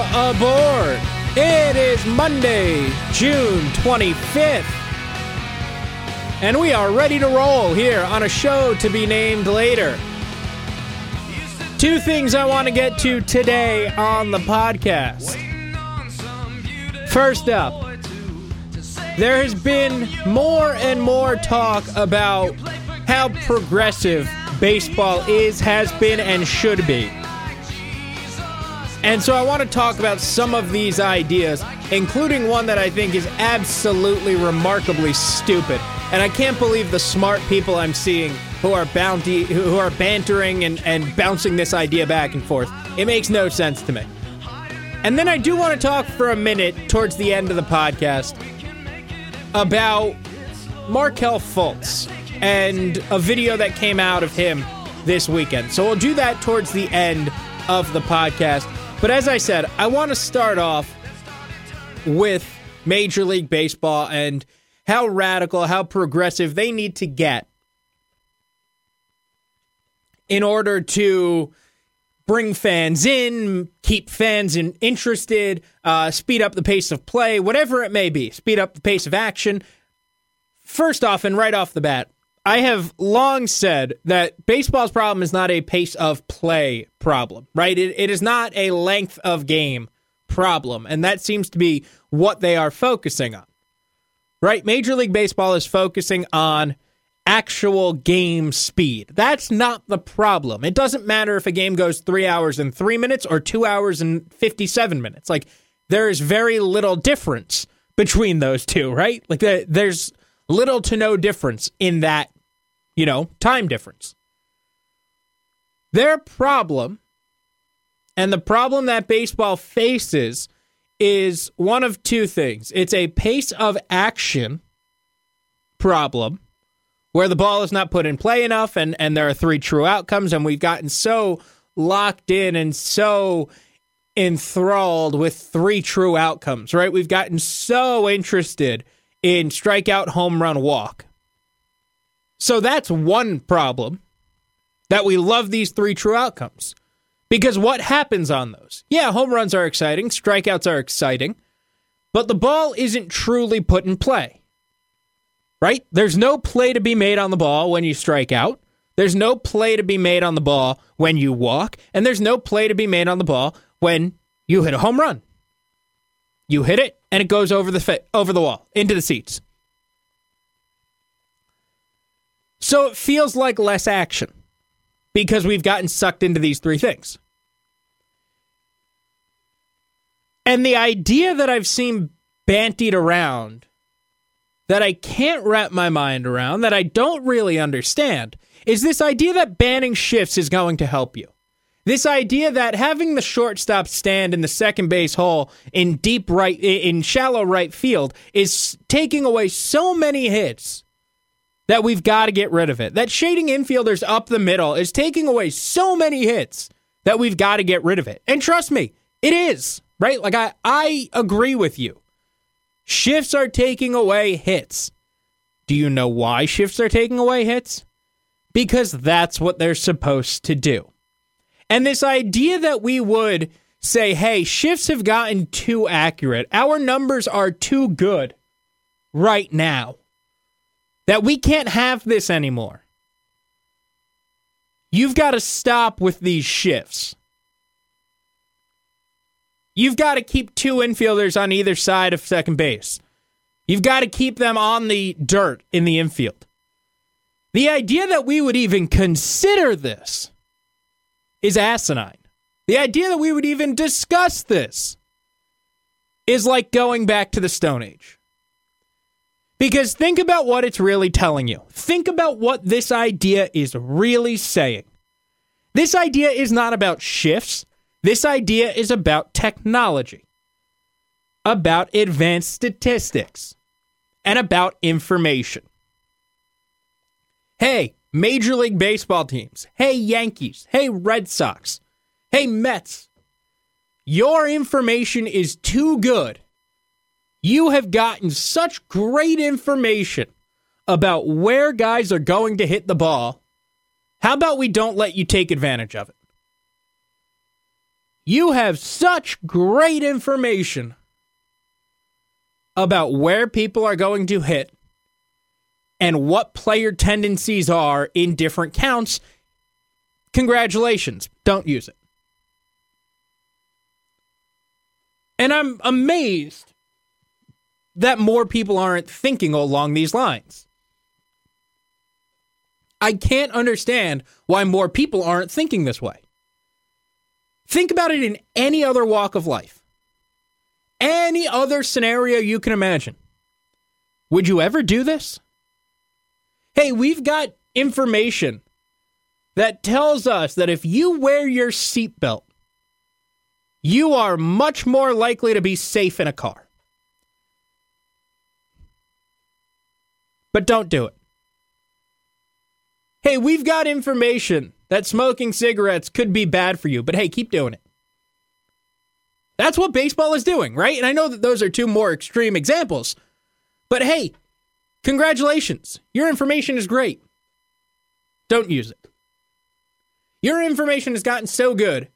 aboard. It is Monday, June 25th. And we are ready to roll here on a show to be named later. Two things I want to get to today on the podcast. First up, there has been more and more talk about how progressive baseball is, has been, and should be. And so I want to talk about some of these ideas, including one that I think is absolutely remarkably stupid. And I can't believe the smart people I'm seeing who are bounty who are bantering and, and bouncing this idea back and forth. It makes no sense to me. And then I do want to talk for a minute towards the end of the podcast about Markelle Fultz and a video that came out of him this weekend. So we'll do that towards the end of the podcast. But as I said, I want to start off with Major League Baseball and how radical, how progressive they need to get in order to bring fans in, keep fans in, interested, uh, speed up the pace of play, whatever it may be, speed up the pace of action. First off, and right off the bat, I have long said that baseball's problem is not a pace of play problem, right? It, it is not a length of game problem. And that seems to be what they are focusing on, right? Major League Baseball is focusing on actual game speed. That's not the problem. It doesn't matter if a game goes three hours and three minutes or two hours and 57 minutes. Like, there is very little difference between those two, right? Like, there's little to no difference in that you know, time difference. Their problem, and the problem that baseball faces, is one of two things it's a pace of action problem where the ball is not put in play enough and, and there are three true outcomes and we've gotten so locked in and so enthralled with three true outcomes right we've gotten so interested in strikeout home run walk so that's one problem that we love these three true outcomes. Because what happens on those? Yeah, home runs are exciting, strikeouts are exciting, but the ball isn't truly put in play. Right? There's no play to be made on the ball when you strike out. There's no play to be made on the ball when you walk, and there's no play to be made on the ball when you hit a home run. You hit it and it goes over the fa- over the wall into the seats. So it feels like less action because we've gotten sucked into these three things. And the idea that I've seen bantied around that I can't wrap my mind around, that I don't really understand, is this idea that banning shifts is going to help you. This idea that having the shortstop stand in the second base hole in deep right, in shallow right field is taking away so many hits that we've got to get rid of it. That shading infielders up the middle is taking away so many hits that we've got to get rid of it. And trust me, it is, right? Like I I agree with you. Shifts are taking away hits. Do you know why shifts are taking away hits? Because that's what they're supposed to do. And this idea that we would say, hey, shifts have gotten too accurate, our numbers are too good right now that we can't have this anymore. You've got to stop with these shifts. You've got to keep two infielders on either side of second base. You've got to keep them on the dirt in the infield. The idea that we would even consider this is asinine. The idea that we would even discuss this is like going back to the Stone Age. Because think about what it's really telling you. Think about what this idea is really saying. This idea is not about shifts. This idea is about technology, about advanced statistics, and about information. Hey, Major League Baseball teams. Hey, Yankees. Hey, Red Sox. Hey, Mets. Your information is too good you have gotten such great information about where guys are going to hit the ball. How about we don't let you take advantage of it? You have such great information about where people are going to hit and what player tendencies are in different counts. Congratulations. Don't use it. And I'm amazed that more people aren't thinking along these lines. I can't understand why more people aren't thinking this way. Think about it in any other walk of life, any other scenario you can imagine. Would you ever do this? Hey, we've got information that tells us that if you wear your seatbelt, you are much more likely to be safe in a car. But don't do it. Hey, we've got information that smoking cigarettes could be bad for you, but hey, keep doing it. That's what baseball is doing, right? And I know that those are two more extreme examples, but hey, congratulations. Your information is great. Don't use it. Your information has gotten so good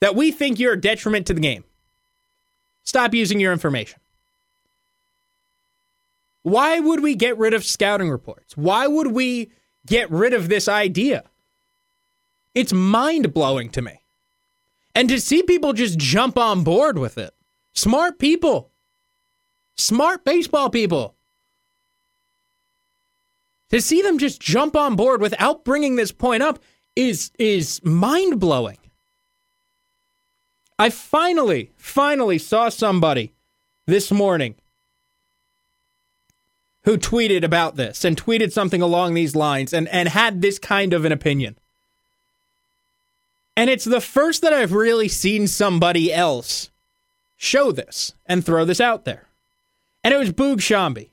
that we think you're a detriment to the game. Stop using your information. Why would we get rid of scouting reports? Why would we get rid of this idea? It's mind blowing to me. And to see people just jump on board with it, smart people, smart baseball people, to see them just jump on board without bringing this point up is is mind blowing. I finally, finally saw somebody this morning who tweeted about this and tweeted something along these lines and, and had this kind of an opinion. And it's the first that I've really seen somebody else show this and throw this out there. And it was Boog Sciambi.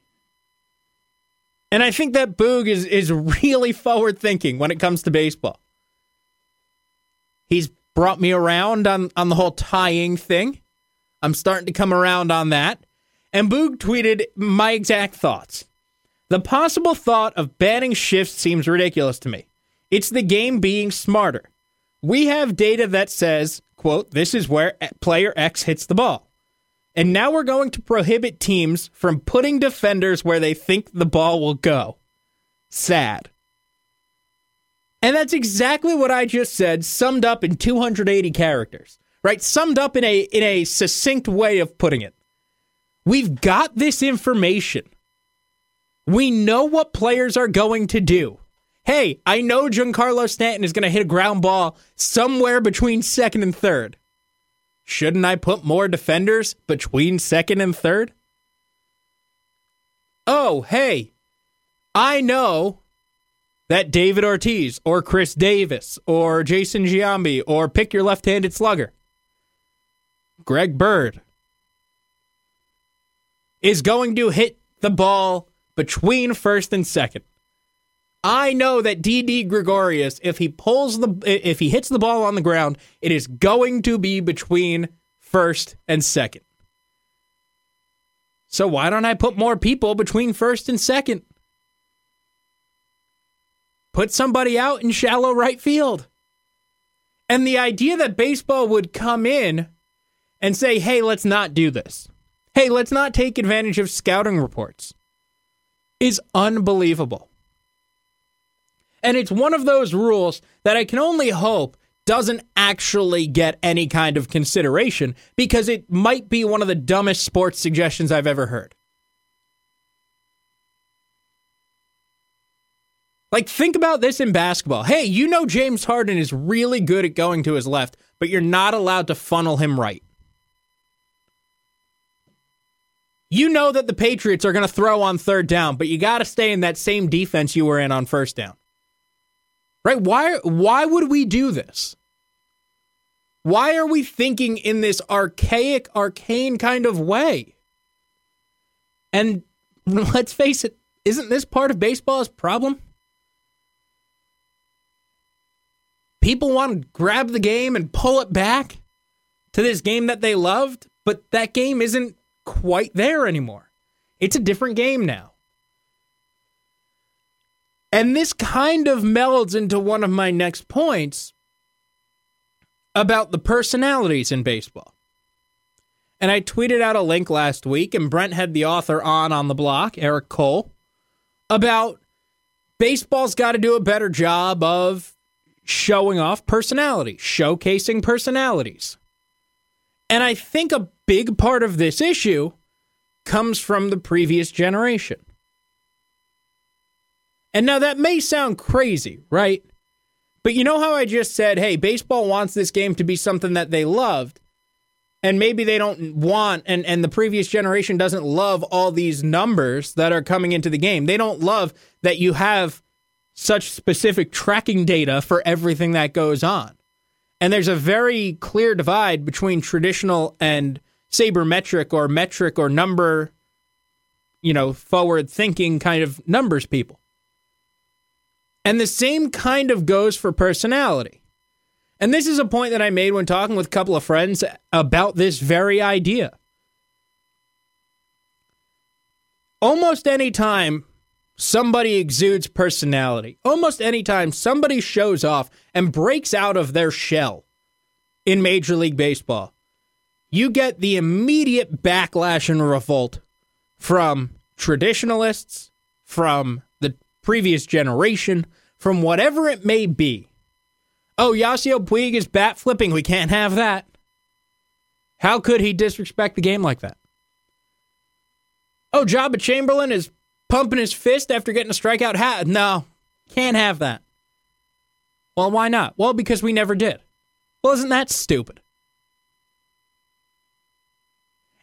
And I think that Boog is, is really forward thinking when it comes to baseball. He's brought me around on, on the whole tying thing. I'm starting to come around on that. And Boog tweeted my exact thoughts. The possible thought of banning shifts seems ridiculous to me. It's the game being smarter. We have data that says, quote, this is where player X hits the ball. And now we're going to prohibit teams from putting defenders where they think the ball will go. Sad. And that's exactly what I just said, summed up in 280 characters. Right? Summed up in a in a succinct way of putting it. We've got this information. We know what players are going to do. Hey, I know Giancarlo Stanton is going to hit a ground ball somewhere between second and third. Shouldn't I put more defenders between second and third? Oh, hey, I know that David Ortiz or Chris Davis or Jason Giambi or pick your left handed slugger, Greg Bird, is going to hit the ball between first and second. I know that Didi Gregorius, if he pulls the if he hits the ball on the ground, it is going to be between first and second. So why don't I put more people between first and second? put somebody out in shallow right field. And the idea that baseball would come in and say, hey, let's not do this. Hey, let's not take advantage of scouting reports is unbelievable. And it's one of those rules that I can only hope doesn't actually get any kind of consideration because it might be one of the dumbest sports suggestions I've ever heard. Like, think about this in basketball. Hey, you know James Harden is really good at going to his left, but you're not allowed to funnel him right. You know that the Patriots are going to throw on third down, but you got to stay in that same defense you were in on first down. Right? Why why would we do this? Why are we thinking in this archaic, arcane kind of way? And let's face it, isn't this part of baseball's problem? people want to grab the game and pull it back to this game that they loved, but that game isn't quite there anymore. It's a different game now. And this kind of melds into one of my next points, about the personalities in baseball. And I tweeted out a link last week, and Brent had the author on on the block, Eric Cole, about baseball's got to do a better job of showing off personality, showcasing personalities. And I think a big part of this issue comes from the previous generation. And now that may sound crazy, right? But you know how I just said, hey, baseball wants this game to be something that they loved, and maybe they don't want, and, and the previous generation doesn't love all these numbers that are coming into the game. They don't love that you have such specific tracking data for everything that goes on. And there's a very clear divide between traditional and sabermetric or metric or number, you know, forward thinking kind of numbers people. And the same kind of goes for personality. And this is a point that I made when talking with a couple of friends about this very idea. Almost any time somebody exudes personality, almost any time somebody shows off and breaks out of their shell in Major League Baseball, you get the immediate backlash and revolt from traditionalists, from previous generation, from whatever it may be. Oh, Yasiel Puig is bat flipping. We can't have that. How could he disrespect the game like that? Oh, Joba Chamberlain is pumping his fist after getting a strikeout. hat. no, can't have that. Well, why not? Well, because we never did. Well, isn't that stupid?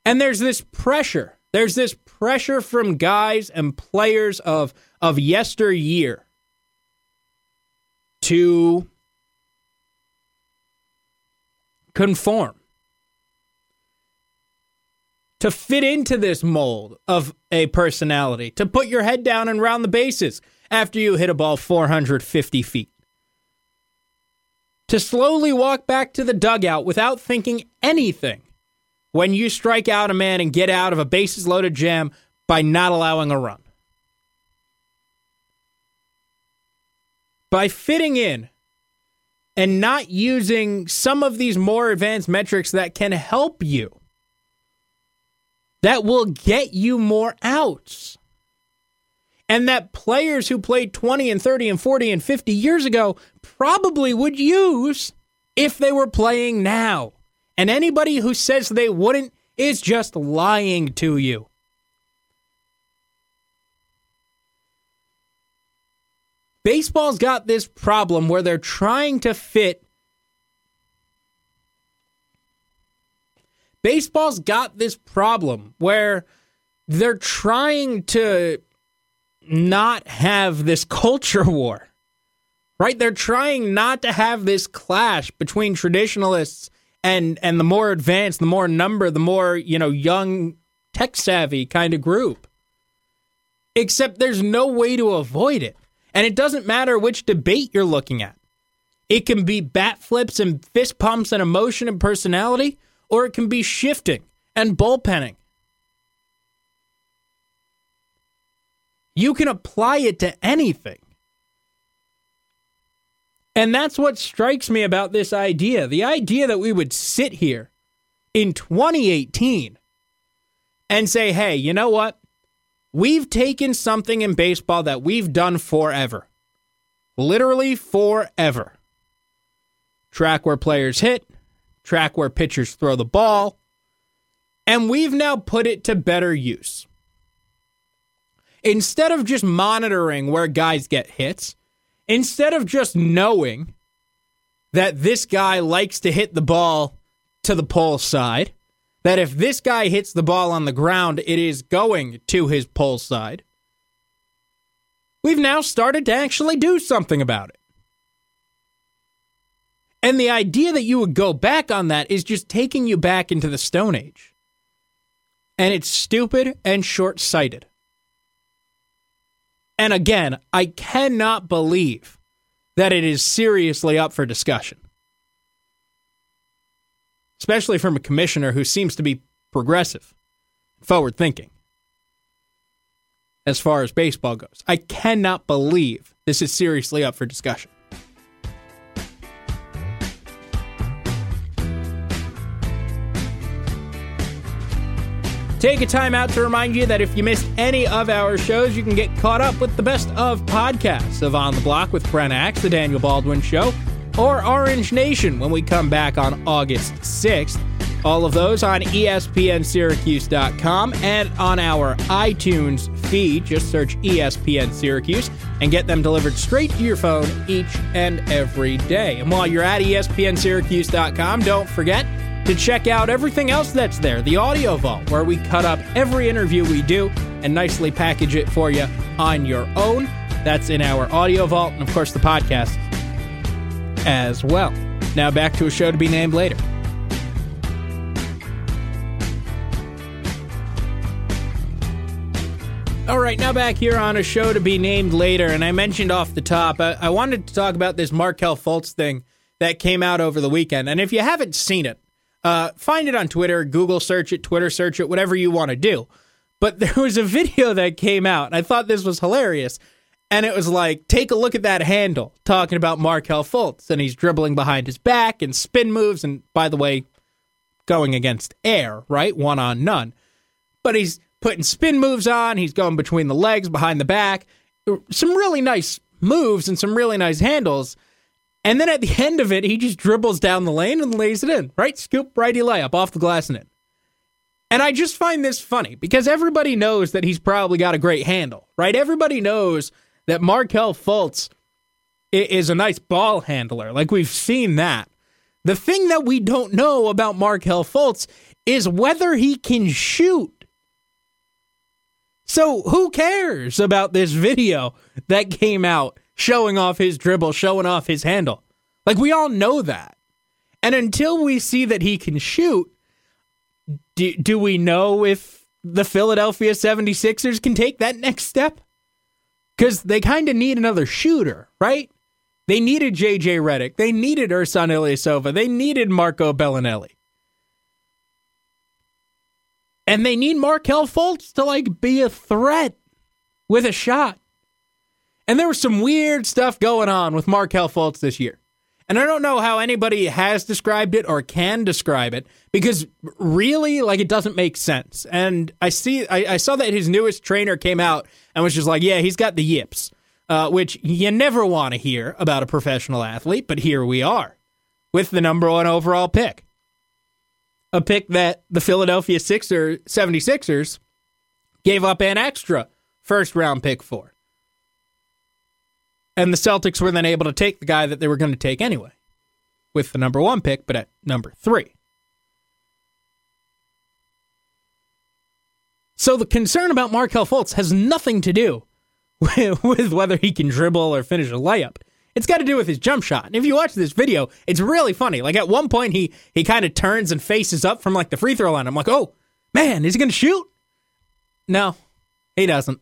And there's this pressure. There's this pressure from guys and players of of yesteryear to conform to fit into this mold of a personality, to put your head down and round the bases after you hit a ball 450 feet, to slowly walk back to the dugout without thinking anything when you strike out a man and get out of a bases loaded jam by not allowing a run. By fitting in and not using some of these more advanced metrics that can help you, that will get you more outs. And that players who played 20 and 30 and 40 and 50 years ago probably would use if they were playing now. And anybody who says they wouldn't is just lying to you. Baseball's got this problem where they're trying to fit. Baseball's got this problem where they're trying to not have this culture war. Right? They're trying not to have this clash between traditionalists and and the more advanced, the more number, the more, you know, young tech savvy kind of group. Except there's no way to avoid it. And it doesn't matter which debate you're looking at. It can be bat flips and fist pumps and emotion and personality, or it can be shifting and bullpenning. You can apply it to anything. And that's what strikes me about this idea. The idea that we would sit here in 2018 and say, hey, you know what? We've taken something in baseball that we've done forever. Literally forever. Track where players hit, track where pitchers throw the ball, and we've now put it to better use. Instead of just monitoring where guys get hits, instead of just knowing that this guy likes to hit the ball to the pole side, that if this guy hits the ball on the ground, it is going to his pole side. We've now started to actually do something about it. And the idea that you would go back on that is just taking you back into the Stone Age. And it's stupid and short sighted. And again, I cannot believe that it is seriously up for discussion especially from a commissioner who seems to be progressive, forward thinking as far as baseball goes. I cannot believe this is seriously up for discussion. Take a time out to remind you that if you missed any of our shows, you can get caught up with the best of podcasts of On the Block with Brent Axe, The Daniel Baldwin Show, or Orange Nation when we come back on August 6th. All of those on ESPNSyracuse.com and on our iTunes feed. Just search ESPN Syracuse and get them delivered straight to your phone each and every day. And while you're at ESPNSyracuse.com, don't forget to check out everything else that's there the audio vault, where we cut up every interview we do and nicely package it for you on your own. That's in our audio vault, and of course, the podcast as well. Now, back to a show to be named later. All right, now back here on a show to be named later, and I mentioned off the top, I, I wanted to talk about this Markelle Fultz thing that came out over the weekend. And if you haven't seen it, uh, find it on Twitter, Google search it, Twitter search it, whatever you want to do. But there was a video that came out, and I thought this was hilarious. And it was like, take a look at that handle, talking about Markelle Fultz, and he's dribbling behind his back and spin moves, and by the way, going against air, right? One on none. But he's putting spin moves on, he's going between the legs, behind the back. Some really nice moves and some really nice handles. And then at the end of it, he just dribbles down the lane and lays it in. Right? Scoop, righty layup off the glass and in. And I just find this funny because everybody knows that he's probably got a great handle, right? Everybody knows that Markelle Fultz is a nice ball handler. Like we've seen that. The thing that we don't know about Markelle Fultz is whether he can shoot. So who cares about this video that came out showing off his dribble, showing off his handle. Like we all know that. And until we see that he can shoot, do, do we know if the Philadelphia 76ers can take that next step? Because they kind of need another shooter, right? They needed JJ Redick. They needed Ersan Ilyasova. They needed Marco Belinelli. And they need Markelle Fultz to like be a threat with a shot. And there was some weird stuff going on with Markelle Fultz this year. And I don't know how anybody has described it or can describe it because really, like, it doesn't make sense. And I see, I, I saw that his newest trainer came out and was just like, yeah, he's got the yips, uh, which you never want to hear about a professional athlete, but here we are with the number one overall pick. A pick that the Philadelphia Sixer, 76ers gave up an extra first round pick for. And the Celtics were then able to take the guy that they were going to take anyway with the number one pick, but at number three. So the concern about Markelle Fultz has nothing to do with, with whether he can dribble or finish a layup. It's got to do with his jump shot. And if you watch this video, it's really funny. Like at one point, he he kind of turns and faces up from like the free throw line. I'm like, oh man, is he going to shoot? No, he doesn't.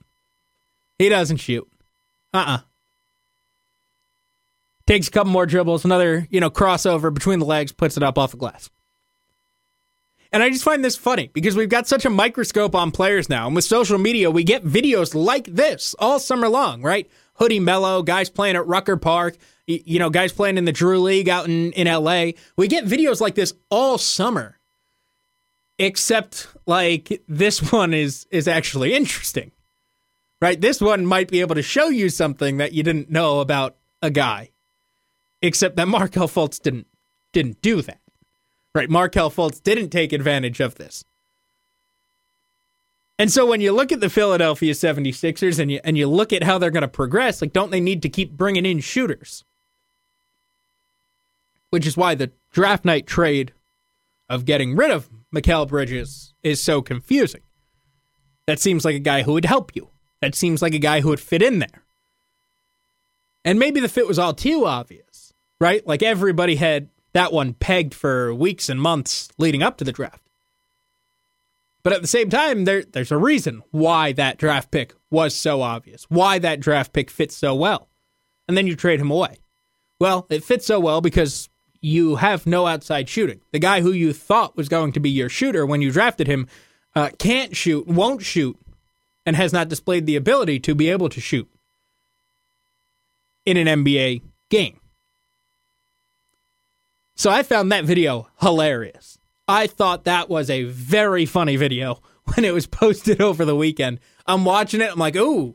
He doesn't shoot. Uh uh-uh. uh takes a couple more dribbles, another, you know, crossover between the legs, puts it up off the glass. And I just find this funny because we've got such a microscope on players now. And with social media, we get videos like this all summer long, right? Hoodie Melo, guys playing at Rucker Park, you know, guys playing in the Drew League out in, in LA. We get videos like this all summer. Except like this one is is actually interesting. Right? This one might be able to show you something that you didn't know about a guy except that Markelle Fultz didn't didn't do that. Right? Markelle Fultz didn't take advantage of this. And so when you look at the Philadelphia 76ers and you and you look at how they're going to progress, like don't they need to keep bringing in shooters? Which is why the draft night trade of getting rid of Mikal Bridges is so confusing. That seems like a guy who would help you. That seems like a guy who would fit in there. And maybe the fit was all too obvious right? Like everybody had that one pegged for weeks and months leading up to the draft. But at the same time, there there's a reason why that draft pick was so obvious, why that draft pick fits so well. And then you trade him away. Well, it fits so well because you have no outside shooting. The guy who you thought was going to be your shooter when you drafted him uh, can't shoot, won't shoot, and has not displayed the ability to be able to shoot in an NBA game. So I found that video hilarious. I thought that was a very funny video when it was posted over the weekend. I'm watching it. I'm like, ooh,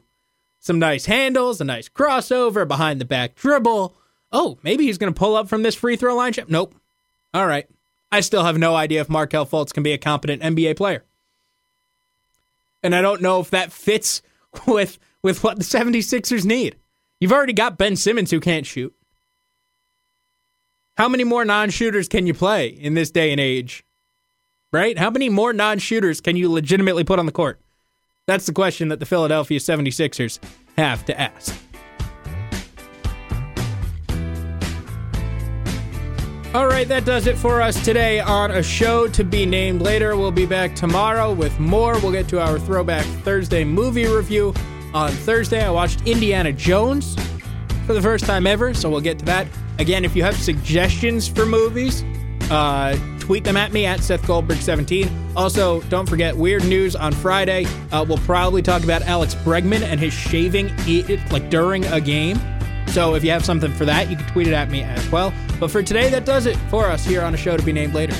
some nice handles, a nice crossover, behind the back dribble. Oh, maybe he's going to pull up from this free throw line. Nope. All right. I still have no idea if Markelle Fultz can be a competent NBA player. And I don't know if that fits with with what the 76ers need. You've already got Ben Simmons who can't shoot. How many more non-shooters can you play in this day and age? Right? How many more non-shooters can you legitimately put on the court? That's the question that the Philadelphia 76ers have to ask. All right, that does it for us today on a show to be named later. We'll be back tomorrow with more. We'll get to our Throwback Thursday movie review on Thursday. I watched Indiana Jones for the first time ever, so we'll get to that. Again, if you have suggestions for movies, uh, tweet them at me at Seth Goldberg17. Also, don't forget weird news on Friday. Uh, we'll probably talk about Alex Bregman and his shaving it like during a game. So if you have something for that, you can tweet it at me as well. But for today, that does it for us here on a show to be named later.